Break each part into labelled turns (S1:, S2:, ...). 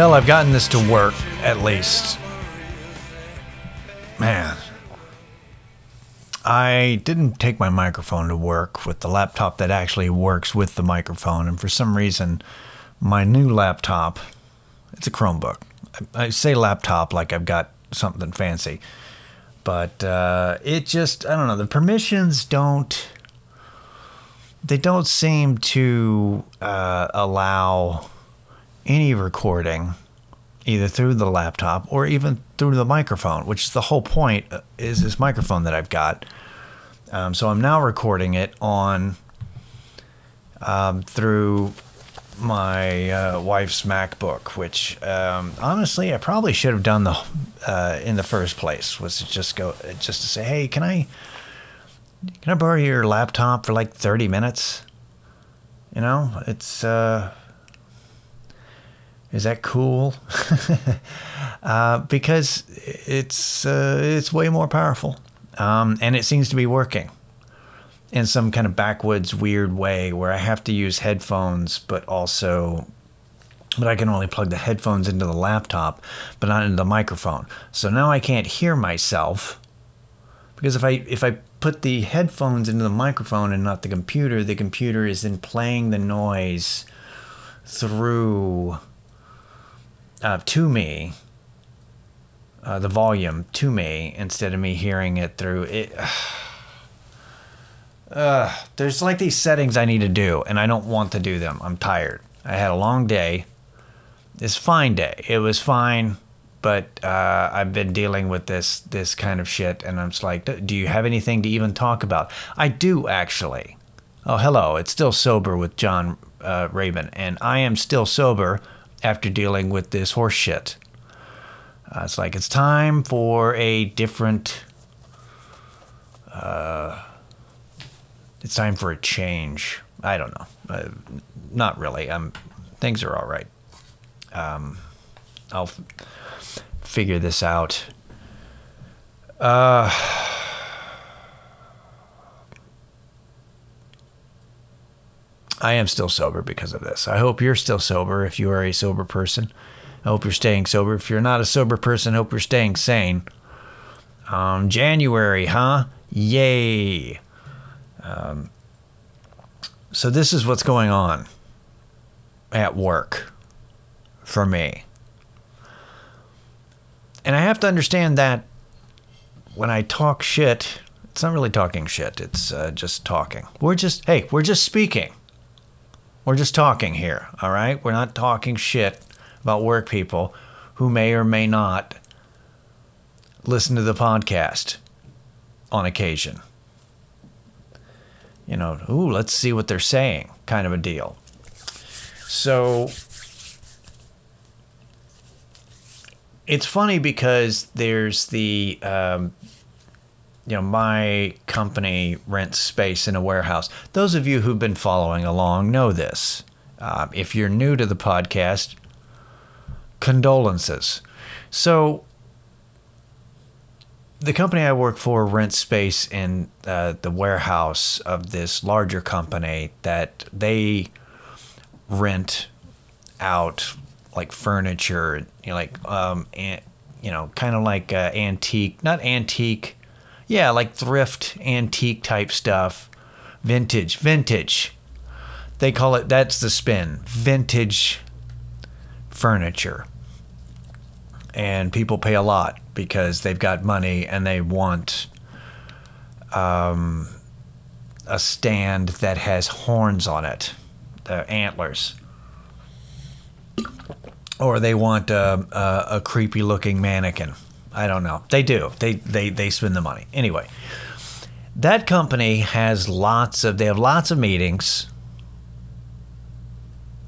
S1: Well, I've gotten this to work, at least. Man. I didn't take my microphone to work with the laptop that actually works with the microphone, and for some reason, my new laptop, it's a Chromebook. I, say laptop like I've got something fancy, but uh, it just, I don't know, the permissions don't, they don't seem to uh, allow any recording either through the laptop or even through the microphone, which is the whole point uh, is this microphone that I've got. Um, so I'm now recording it on um, through my uh, wife's MacBook, which um, honestly I probably should have done the uh, in the first place was to just go just to say, hey, can I can I borrow your laptop for like 30 minutes? You know, it's uh, is that cool? uh, because it's uh, it's way more powerful, um, and it seems to be working in some kind of backwoods weird way where I have to use headphones, but also, but I can only plug the headphones into the laptop, but not into the microphone. So now I can't hear myself because if I if I put the headphones into the microphone and not the computer, the computer is then playing the noise through uh, to me, uh, the volume to me instead of me hearing it through it. Uh, there's like these settings I need to do, and I don't want to do them. I'm tired. I had a long day. It's fine day. It was fine, but uh, I've been dealing with this this kind of shit, and I'm just like, do you have anything to even talk about? I do actually. Oh, hello. It's still sober with John uh, Raven, and I am still sober after dealing with this horse shit. Uh, it's like it's time for a different. Uh, it's time for a change. I don't know. Uh, not really. I'm. Things are all right. Um, I'll f- figure this out. Uh. I am still sober because of this. I hope you're still sober if you are a sober person. I hope you're staying sober. If you're not a sober person, I hope you're staying sane. Um, January, huh? Yay. Um, so, this is what's going on at work for me. And I have to understand that when I talk shit, it's not really talking shit, it's uh, just talking. We're just, hey, we're just speaking. We're just talking here, all right? We're not talking shit about work people who may or may not listen to the podcast on occasion. You know, ooh, let's see what they're saying, kind of a deal. So it's funny because there's the um, you know, my company rents space in a warehouse. Those of you who've been following along know this. Uh, if you're new to the podcast, condolences. So, the company I work for rents space in uh, the warehouse of this larger company that they rent out like furniture, you know, like um, you know, kind of like uh, antique, not antique yeah, like thrift, antique type stuff, vintage, vintage. They call it, that's the spin, vintage furniture. And people pay a lot because they've got money and they want um, a stand that has horns on it, the antlers. Or they want a, a, a creepy looking mannequin I don't know. They do. They they they spend the money. Anyway, that company has lots of they have lots of meetings.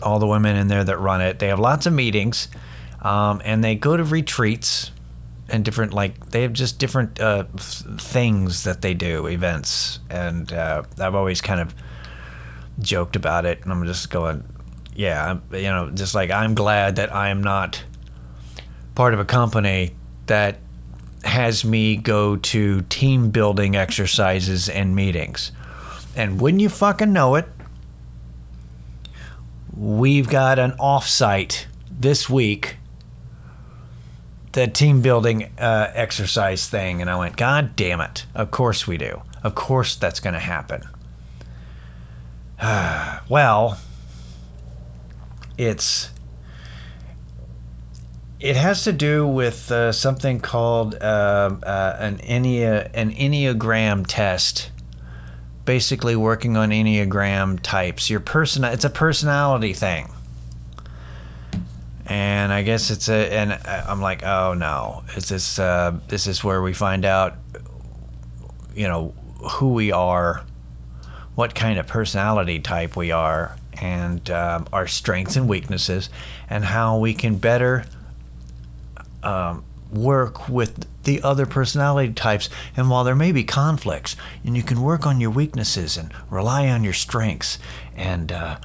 S1: All the women in there that run it, they have lots of meetings, um, and they go to retreats and different like they have just different uh, things that they do, events, and uh, I've always kind of joked about it, and I'm just going, yeah, you know, just like I'm glad that I am not part of a company that has me go to team building exercises and meetings. And wouldn't you fucking know it, we've got an offsite this week the team building uh, exercise thing, and I went, God damn it! Of course we do. Of course that's going to happen. well, it's it has to do with uh, something called uh, uh, an Ennea, an Enneagram test. Basically, working on Enneagram types. Your person, it's a personality thing. And I guess it's a, and I'm like, oh no, is this uh, this is where we find out, you know, who we are, what kind of personality type we are, and um, our strengths and weaknesses, and how we can better um, work with the other personality types. And while there may be conflicts, and you can work on your weaknesses and rely on your strengths, and uh,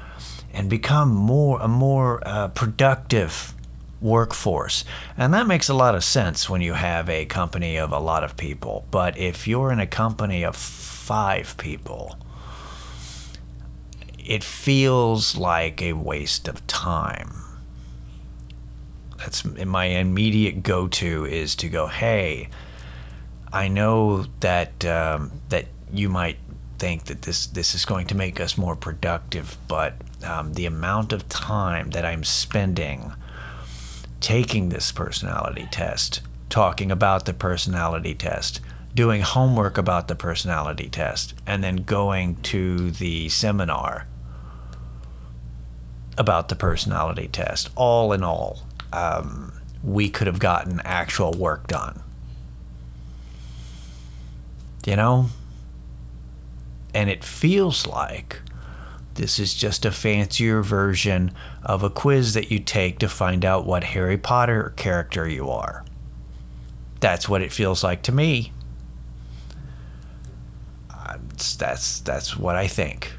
S1: and become more a more uh, productive workforce. And that makes a lot of sense when you have a company of a lot of people. But if you're in a company of five people, it feels like a waste of time that's my immediate go-to is to go, hey, I know that um, that you might think that this this is going to make us more productive, but um, the amount of time that I'm spending taking this personality test, talking about the personality test, doing homework about the personality test, and then going to the seminar about the personality test, all in all, um, we could have gotten actual work done. You know? And it feels like this is just a fancier version of a quiz that you take to find out what Harry Potter character you are. That's what it feels like to me. Uh, that's that's what I think.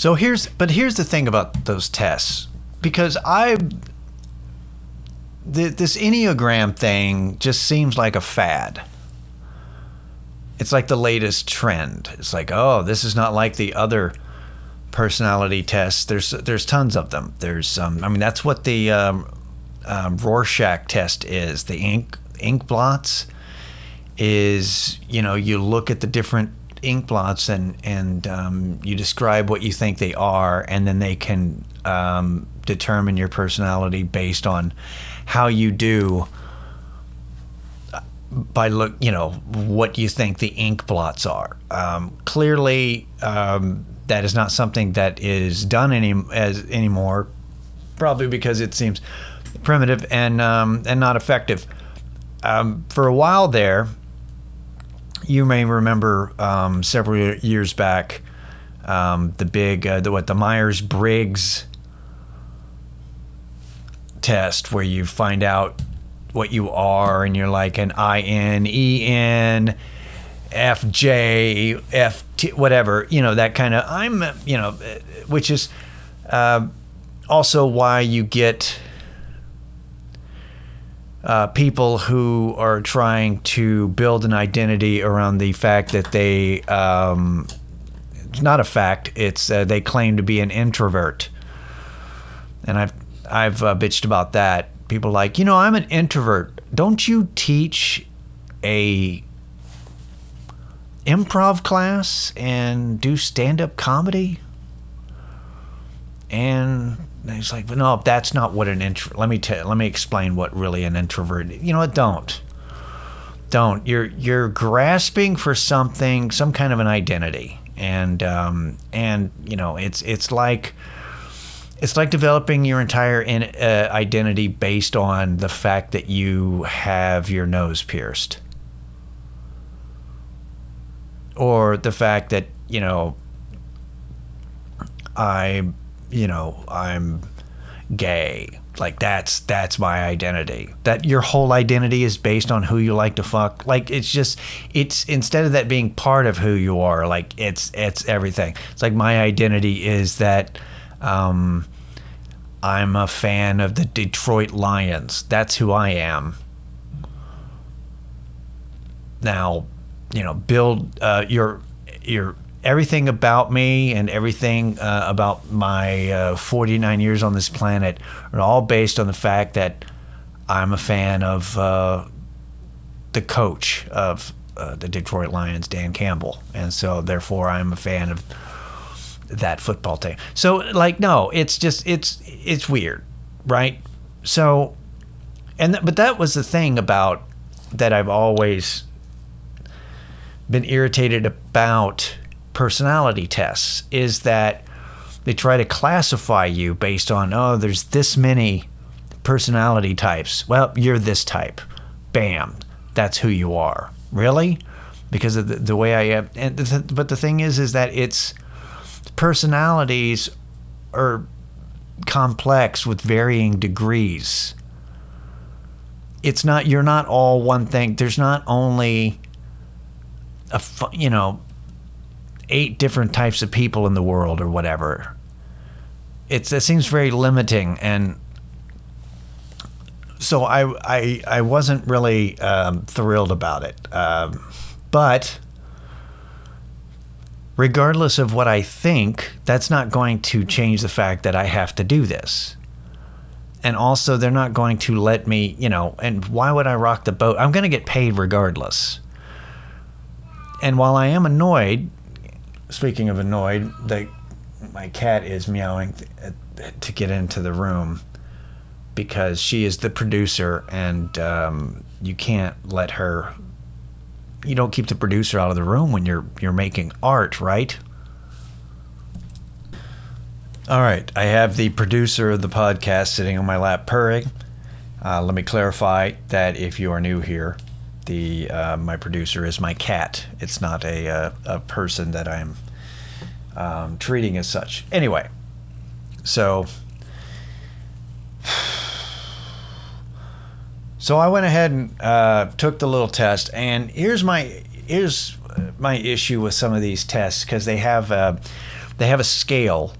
S1: So here's, but here's the thing about those tests, because I, this Enneagram thing just seems like a fad. It's like the latest trend. It's like, oh, this is not like the other personality tests. There's there's tons of them. There's, um, I mean, that's what the um, um, Rorschach test is. The ink ink blots is, you know, you look at the different ink blots and and um, you describe what you think they are, and then they can um, determine your personality based on how you do uh, by look you know what you think the ink blots are. Um, clearly, um, that is not something that is done any as anymore, probably because it seems primitive and um, and not effective. Um, for a while there, you may remember um, several years back um, the big uh, the what the Myers Briggs test where you find out what you are and you're like an I N E N F J F T whatever you know that kind of I'm you know which is uh, also why you get uh, people who are trying to build an identity around the fact that they um, it's not a fact it's uh, they claim to be an introvert. And i've i've uh, bitched about that. People like you know i'm an introvert. Don't you teach a improv class and do stand-up comedy? And and he's like, no, that's not what an intro. Let me tell. Let me explain what really an introvert. You know what? Don't, don't. You're you're grasping for something, some kind of an identity, and um, and you know, it's it's like it's like developing your entire in, uh, identity based on the fact that you have your nose pierced, or the fact that you know I you know, I'm gay. Like that's that's my identity. That your whole identity is based on who you like to fuck. Like it's just it's instead of that being part of who you are, like it's it's everything. It's like my identity is that um, I'm a fan of the Detroit Lions. That's who I am. Now, you know, build uh, your your everything about me and everything uh, about my uh, 49 years on this planet are all based on the fact that I'm a fan of uh, the coach of uh, the Detroit Lions, Dan Campbell, and so therefore I'm a fan of that football team. So like, no, it's just it's it's weird, right? So, and th- but that was the thing about that I've always been irritated about personality tests is that they try to classify you based on oh there's this many personality types. Well you're this type. Bam. That's who you are. Really? Because of the, the way i am. And the, but the thing is is that it's personalities are complex with varying degrees. It's not you're not all one thing. There's not only a you know eight different types of people in the world or whatever. It's it seems very limiting, and so I I I wasn't really um, thrilled about it. Um, but regardless of what I think, that's not going to change the fact that I have to do this. And also, they're not going to let me, you know, and why would I rock the boat? I'm going to get paid regardless. And while I am annoyed speaking of annoyed, that my cat is meowing to get into the room because she is the producer and um, you can't let her you don't keep the producer out of the room when you're you're making art right? All right i have the producer of the podcast sitting on my lap purring. Uh, let me clarify that if you are new here the uh, my producer is my cat. It's not a uh, a person that I'm um, treating as such. Anyway, so so I went ahead and uh, took the little test, and here's my here's my issue with some of these tests because they have a, they have a scale.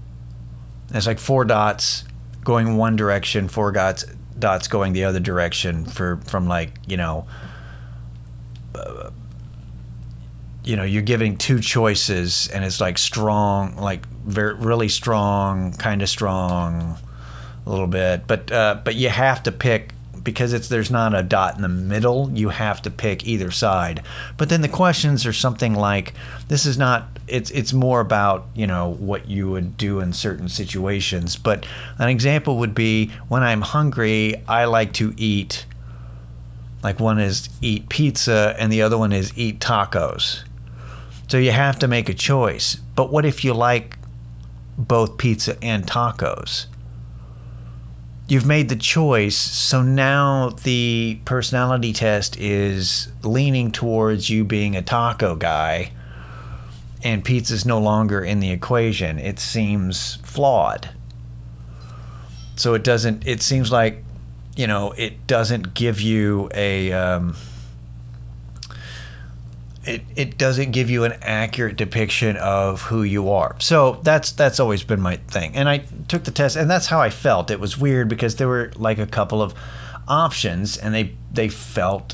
S1: It's like four dots going one direction, four dots dots going the other direction for from like you know you know you're giving two choices and it's like strong like very really strong kind of strong a little bit. But uh, but you have to pick because it's there's not a dot in the middle you have to pick either side. But then the questions are something like this is not it's it's more about you know what you would do in certain situations. But an example would be when i'm hungry i like to eat like one is eat pizza and the other one is eat tacos. So you have to make a choice. But what if you like both pizza and tacos? You've made the choice, so now the personality test is leaning towards you being a taco guy, and pizza's no longer in the equation. It seems flawed. So it doesn't, it seems like you know, it doesn't give you a. Um, it, it doesn't give you an accurate depiction of who you are. So that's that's always been my thing. And I took the test and that's how I felt. It was weird because there were like a couple of options and they they felt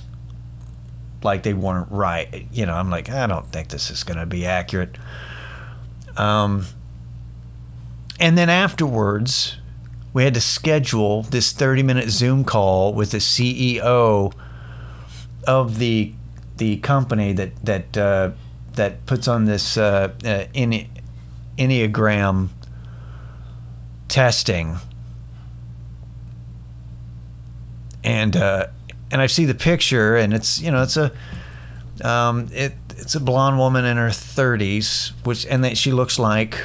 S1: like they weren't right. You know, I'm like, I don't think this is going to be accurate. Um and then afterwards, we had to schedule this 30 minute Zoom call with the CEO of the the company that that uh, that puts on this uh, uh, enneagram testing, and uh, and I see the picture, and it's you know it's a um, it it's a blonde woman in her 30s, which and that she looks like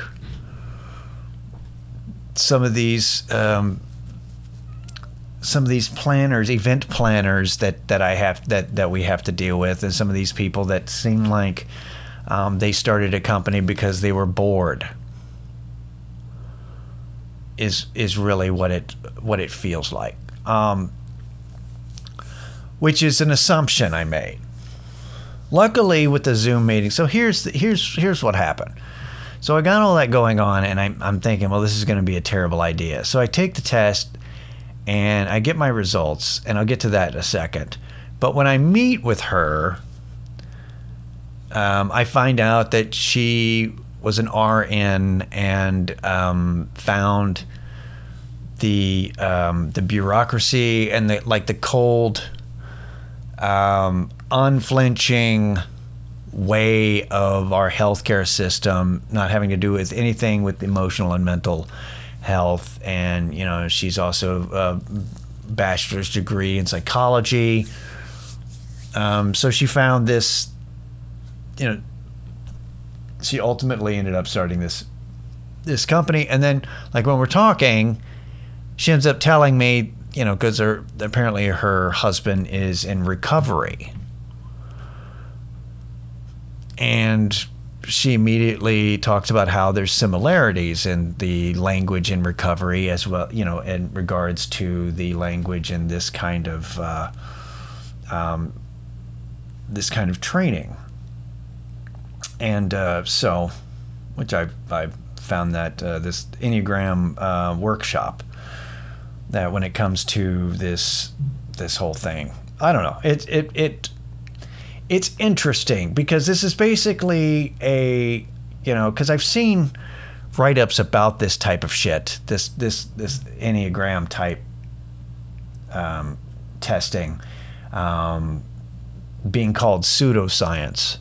S1: some of these um, some of these planners, event planners that that I have that that we have to deal with, and some of these people that seem like um, they started a company because they were bored. Is is really what it what it feels like, um, which is an assumption I made. Luckily, with the Zoom meeting, so here's the, here's here's what happened. So I got all that going on, and I'm, I'm thinking, well, this is going to be a terrible idea. So I take the test, and I get my results, and I'll get to that in a second. But when I meet with her, um, I find out that she was an RN and um, found the um, the bureaucracy and the like the cold, um, unflinching way of our healthcare system not having to do with anything with emotional and mental health. And you know she's also a bachelor's degree in psychology. Um, so she found this you know she ultimately ended up starting this this company. And then like when we're talking she ends up telling me you know because apparently her husband is in recovery and she immediately talks about how there's similarities in the language in recovery as well, you know, in regards to the language in this kind of uh, um, this kind of training. And uh, so, which I I found that uh, this Enneagram uh, workshop that when it comes to this this whole thing, I don't know, it it it it's interesting because this is basically a you know because I've seen write-ups about this type of shit this this this enneagram type um, testing um, being called pseudoscience.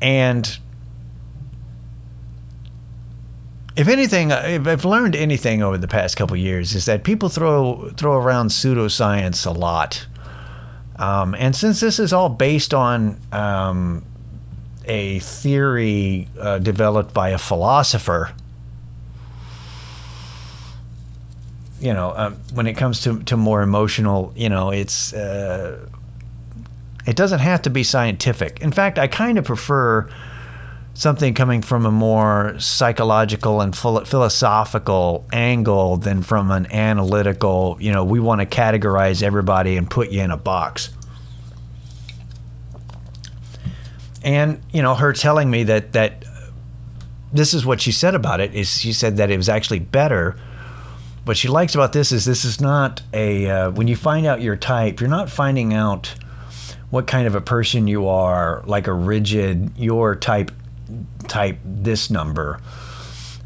S1: And if anything, if I've learned anything over the past couple years, is that people throw throw around pseudoscience a lot um, and since this is all based on um, a theory uh, developed by a philosopher, you know, um, when it comes to, to more emotional, you know, it's uh, it doesn't have to be scientific. In fact, I kind of prefer something coming from a more psychological and philosophical angle than from an analytical, you know, we want to categorize everybody and put you in a box. And, you know, her telling me that that this is what she said about it is she said that it was actually better what she likes about this is this is not a uh, when you find out your type you're not finding out what kind of a person you are like a rigid your type type this number,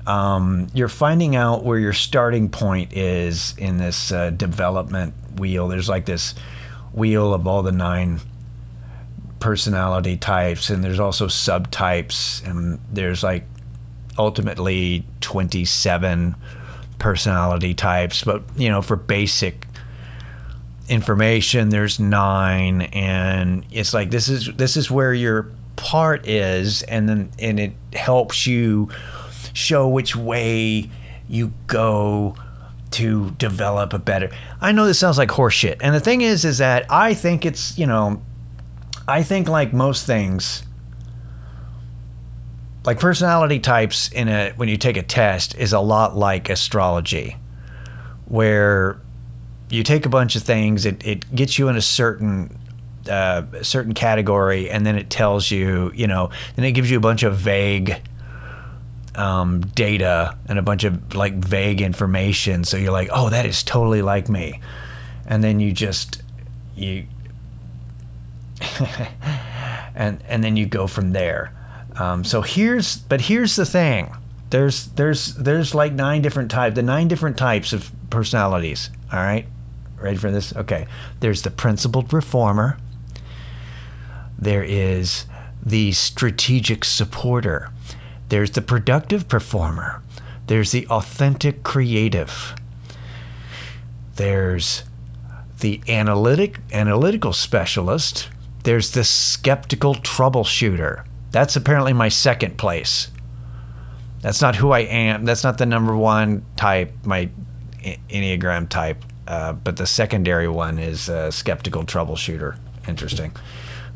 S1: um, you're finding out where your starting point is in this uh, development wheel. There's like this wheel of all the nine personality types, and there's also subtypes, and there's like ultimately 27 personality types. But, you know, for basic information there's nine and it's like this is this is where your part is and then and it helps you show which way you go to develop a better I know this sounds like horseshit. And the thing is is that I think it's, you know, I think like most things like personality types in a when you take a test is a lot like astrology where you take a bunch of things it, it gets you in a certain uh, a certain category, and then it tells you, you know, then it gives you a bunch of vague um, data and a bunch of like vague information. So you're like, oh, that is totally like me, and then you just you and and then you go from there. Um, so here's but here's the thing. There's there's there's like nine different types. The nine different types of personalities. All right, ready for this? Okay. There's the principled reformer. There is the strategic supporter. There's the productive performer. There's the authentic creative. There's the analytic analytical specialist. There's the skeptical troubleshooter. That's apparently my second place. That's not who I am. That's not the number one type, my Enneagram type. Uh, but the secondary one is uh, skeptical troubleshooter. Interesting.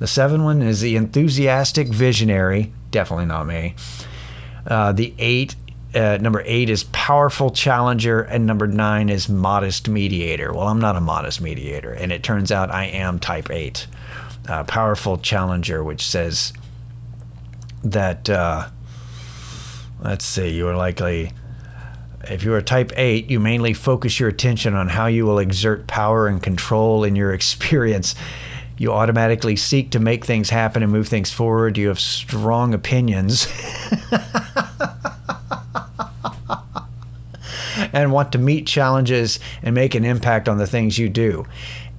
S1: The seven one is the enthusiastic visionary. Definitely not me. Uh, the eight, uh, number eight is powerful challenger, and number nine is modest mediator. Well, I'm not a modest mediator, and it turns out I am type eight. Uh, powerful challenger, which says that, uh, let's see, you are likely if you are type 8, you mainly focus your attention on how you will exert power and control in your experience You automatically seek to make things happen and move things forward. You have strong opinions. and want to meet challenges and make an impact on the things you do.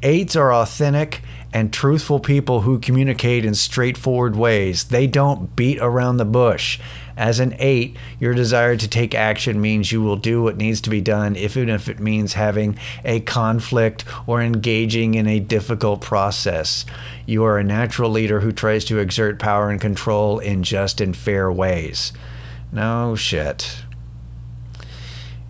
S1: Eights are authentic and truthful people who communicate in straightforward ways. They don't beat around the bush. As an eight, your desire to take action means you will do what needs to be done, even if it means having a conflict or engaging in a difficult process. You are a natural leader who tries to exert power and control in just and fair ways. No shit.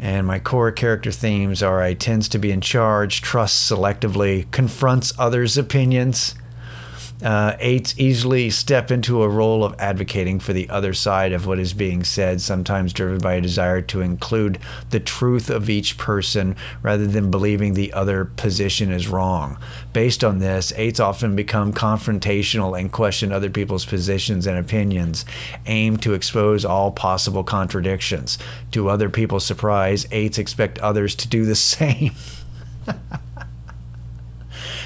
S1: And my core character themes are I tends to be in charge, trusts selectively, confronts others' opinions, uh, eights easily step into a role of advocating for the other side of what is being said, sometimes driven by a desire to include the truth of each person rather than believing the other position is wrong. Based on this, eights often become confrontational and question other people's positions and opinions, aim to expose all possible contradictions. To other people's surprise, eights expect others to do the same.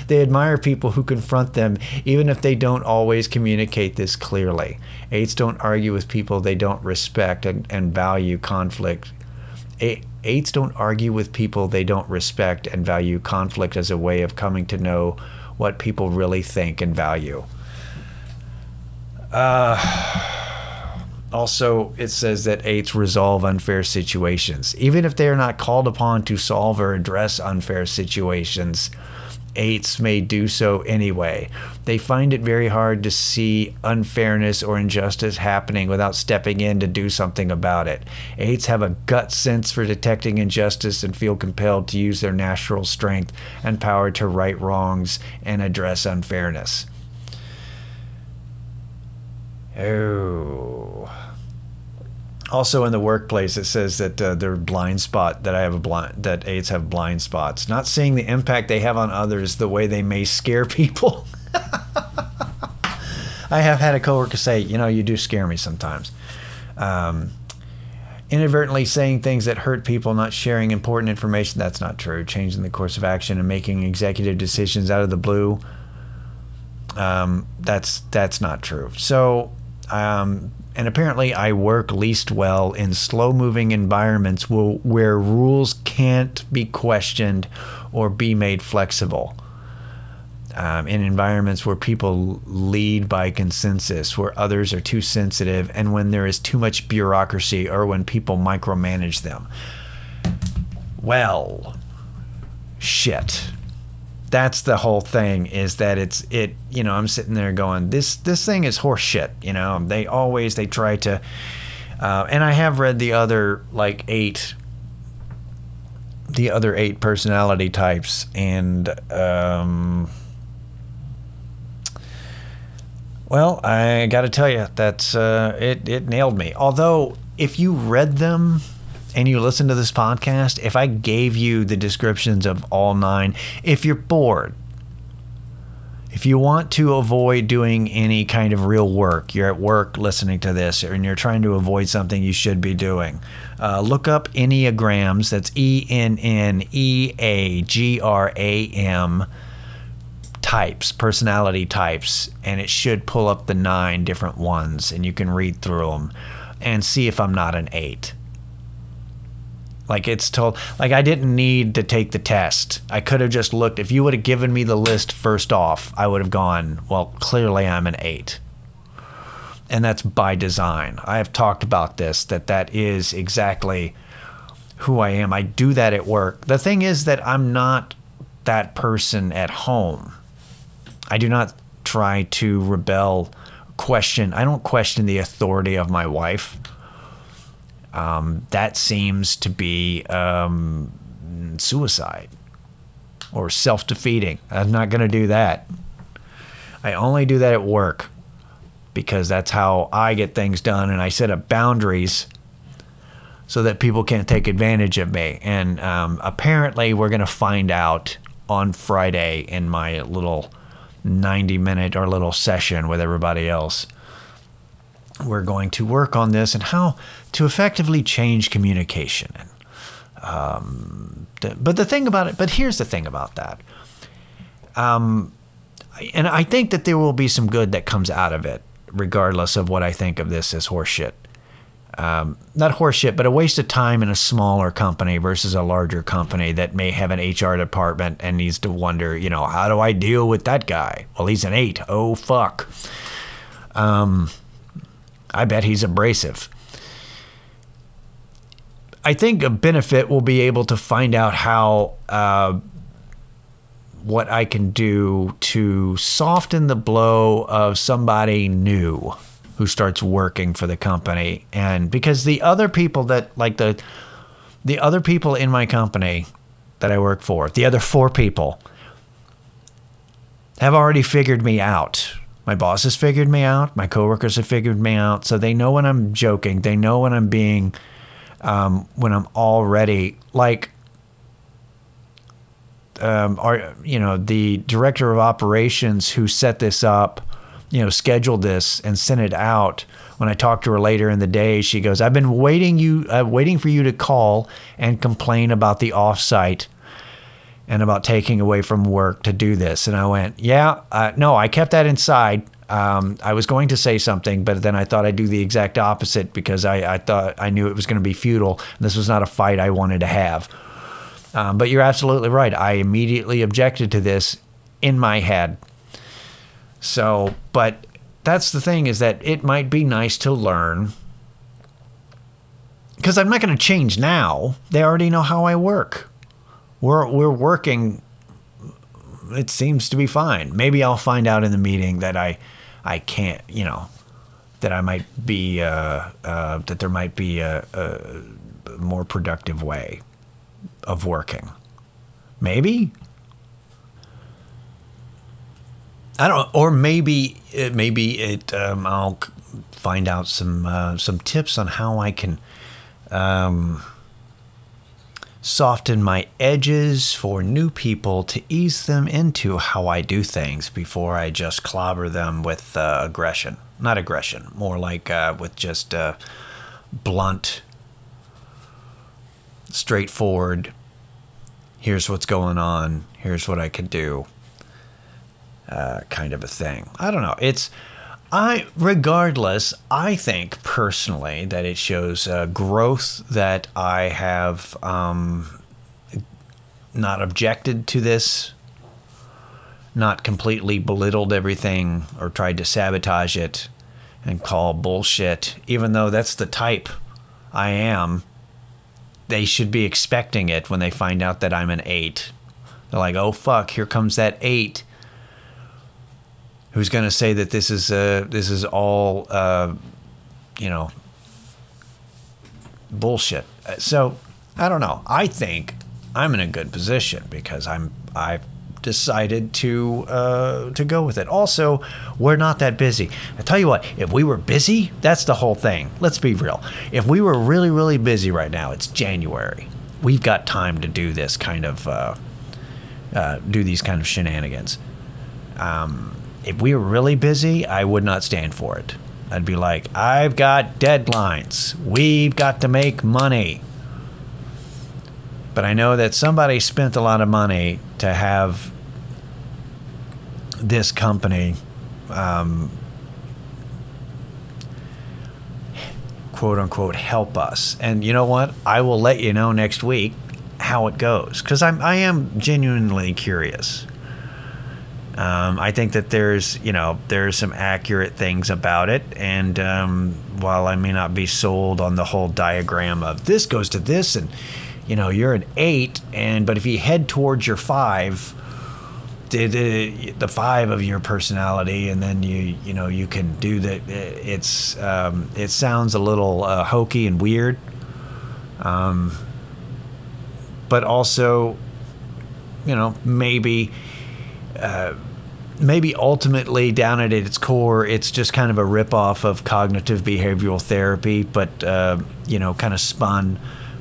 S1: They admire people who confront them, even if they don't always communicate this clearly. Eights don't argue with people they don't respect and, and value conflict. Eights don't argue with people they don't respect and value conflict as a way of coming to know what people really think and value. Uh, also, it says that eights resolve unfair situations. Even if they are not called upon to solve or address unfair situations, eights may do so anyway. They find it very hard to see unfairness or injustice happening without stepping in to do something about it. Eights have a gut sense for detecting injustice and feel compelled to use their natural strength and power to right wrongs and address unfairness. Oh also in the workplace it says that uh, their blind spot that i have a blind that aides have blind spots. Not seeing the impact they have on others the way they may scare people. I have had a coworker say you know you do scare me sometimes. Um, inadvertently saying things that hurt people not sharing important information that's not true. Changing the course of action and making executive decisions out of the blue um, that's that's not true. So um, and apparently I work least well in slow moving environments where rules can't be questioned or be made flexible. Um, in environments where people lead by consensus, where others are too sensitive, and when there is too much bureaucracy or when people micromanage them. Well, shit that's the whole thing is that it's it you know i'm sitting there going this this thing is horseshit you know? They always they try to uh, and i have read the other like eight the other eight personality types and um well i gotta tell you that's uh it it nailed me. Although if you read them and you listen to this podcast, if I gave you the descriptions of all nine, if you're bored, if you want to avoid doing any kind of real work, you're at work listening to this, and you're trying to avoid something you should be doing, uh, look up Enneagrams. That's E N N E A G R A M types, personality types, and it should pull up the nine different ones, and you can read through them and see if I'm not an eight. Like it's told, like I didn't need to take the test. I could have just looked. If you would have given me the list first off, I would have gone, well, clearly I'm an eight. And that's by design. I have talked about this, that that is exactly who I am. I do that at work. The thing is that I'm not that person at home. I do not try to rebel, question. I don't question the authority of my wife. Um, that seems to be um, suicide or self defeating. I'm not going to do that. I only do that at work because that's how I get things done and I set up boundaries so that people can't take advantage of me. And um, apparently, we're going to find out on Friday in my little 90 minute or little session with everybody else we're going to work on this and how to effectively change communication. Um, but the thing about it, but here's the thing about that. Um, and I think that there will be some good that comes out of it, regardless of what I think of this as horseshit. Um, not horseshit, but a waste of time in a smaller company versus a larger company that may have an HR department and needs to wonder, you know, how do I deal with that guy? Well, he's an eight. Oh, fuck. Um, I bet he's abrasive. I think a benefit will be able to find out how uh, what I can do to soften the blow of somebody new who starts working for the company. And because the other people that like the the other people in my company that I work for the other four people have already figured me out. My boss has figured me out. My coworkers have figured me out. So they know when I'm joking. They know when I'm being um, when I'm already like um, are you know the director of operations who set this up you know, scheduled this and sent it out. When I talked to her later in the day, she goes, "I've been waiting you, uh, waiting for you to call and complain about the offsite and about taking away from work to do this." And I went, "Yeah, uh, no, I kept that inside. Um, I was going to say something, but then I thought I'd do the exact opposite because I, I thought I knew it was going to be futile. This was not a fight I wanted to have." Um, but you're absolutely right. I immediately objected to this in my head so, but that's the thing is that it might be nice to learn because I'm not going to change now. They already know how I work. We're we're working. It seems to be fine. Maybe I'll find out in the meeting that I I can't. You know that I might be uh, uh, that there might be a, a more productive way of working. Maybe I don't, or maybe it, maybe it. Um, I'll find out some uh, some tips on how I can um, soften my edges for new people to ease them into how I do things before I just clobber them with uh, aggression. Not aggression, more like uh, with just uh, blunt, straightforward. Here's what's going on. Here's what I can do uh, kind of a thing. I don't know. It's I regardless. I think personally that it shows uh, growth that I have um, not objected to this, not completely belittled everything or tried to sabotage it and call bullshit. Even though that's the type I am, they should be expecting it when they find out that I'm an eight. They're like, "Oh fuck, here comes that eight who's going to say that this is uh, this is all uh, you know bullshit. So I don't know. I think I'm in a good position because I'm I've decided to uh, to go with it. Also, we're not that busy. I tell you what, if we were busy, that's the whole thing. Let's be real. If we were really really busy right now, it's January. We've got time to do this kind of uh, uh, do these kind of shenanigans. Um, if we were really busy, I would not stand for it. I'd be like, I've got deadlines. We've got to make money. But I know that somebody spent a lot of money to have this company um, quote unquote help us. And you know what? I will let you know next week how it goes because I'm I am genuinely curious. Um, I think that there's, you know, there's some accurate things about it, and um, while I may not be sold on the whole diagram of this goes to this, and you know, you're an eight, and but if you head towards your five, the, the, five of your personality, and then you, you know, you can do that. It's, um, it sounds a little uh, hokey and weird, um, but also, you know, maybe. Uh, maybe ultimately down at its core, it's just kind of a ripoff of cognitive behavioral therapy, but uh, you know, kind of spun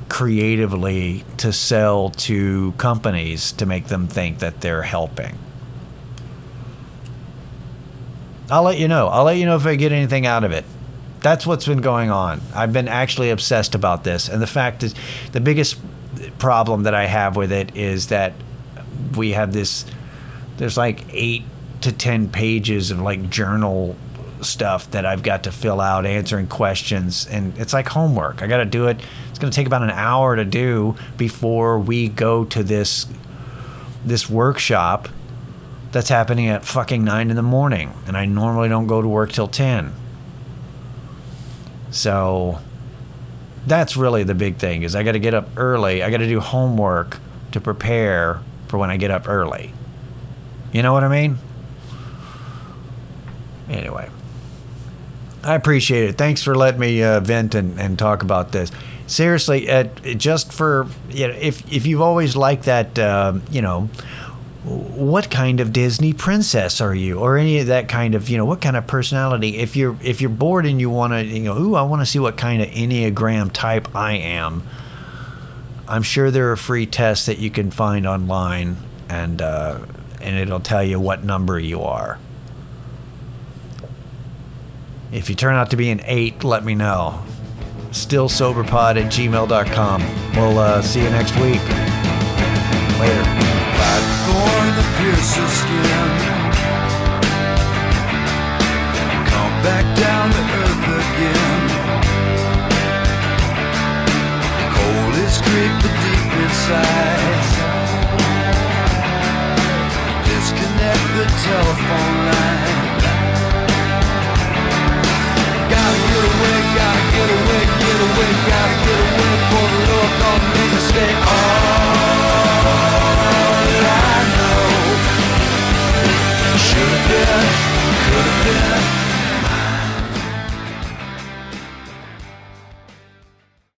S1: creatively to sell to companies to make them think that they're helping. I'll let you know. I'll let you know if I get anything out of it. That's what's been going on. I've been actually obsessed about this, and the fact is, the biggest problem that I have with it is that we have this. There's like eight to 10 pages of like journal stuff that I've got to fill out, answering questions, and it's like homework. I got to do it. It's going to take about an hour to do before we go to this this workshop that's happening at fucking nine in the morning, and I normally don't go to work till ten. So that's really the big thing is I got to get up early. I got to do homework to prepare for when I get up early. You know what I mean? Anyway. I appreciate it. Thanks for letting me uh, vent and, and talk about this. Seriously, just for you know, if if you've always liked that, uh, you know, what kind of Disney princess are you, or any of that kind of, you know, what kind of personality? If you're if you're bored and you want to, you know, ooh, I want to see what kind of enneagram type I am. I'm sure there are free tests that you can find online, and uh, and it'll tell you what number you are. If you turn out to be an eight, let me know. Stillsoberpod at gmail.com. We'll uh, see you next week. Later.
S2: skin. Come back down to earth again. Cold is deep inside. Disconnect the telephone Gotta
S1: get away, gotta get away, get away, gotta get away before the stay. All
S2: I
S1: know
S2: should have been, could have been.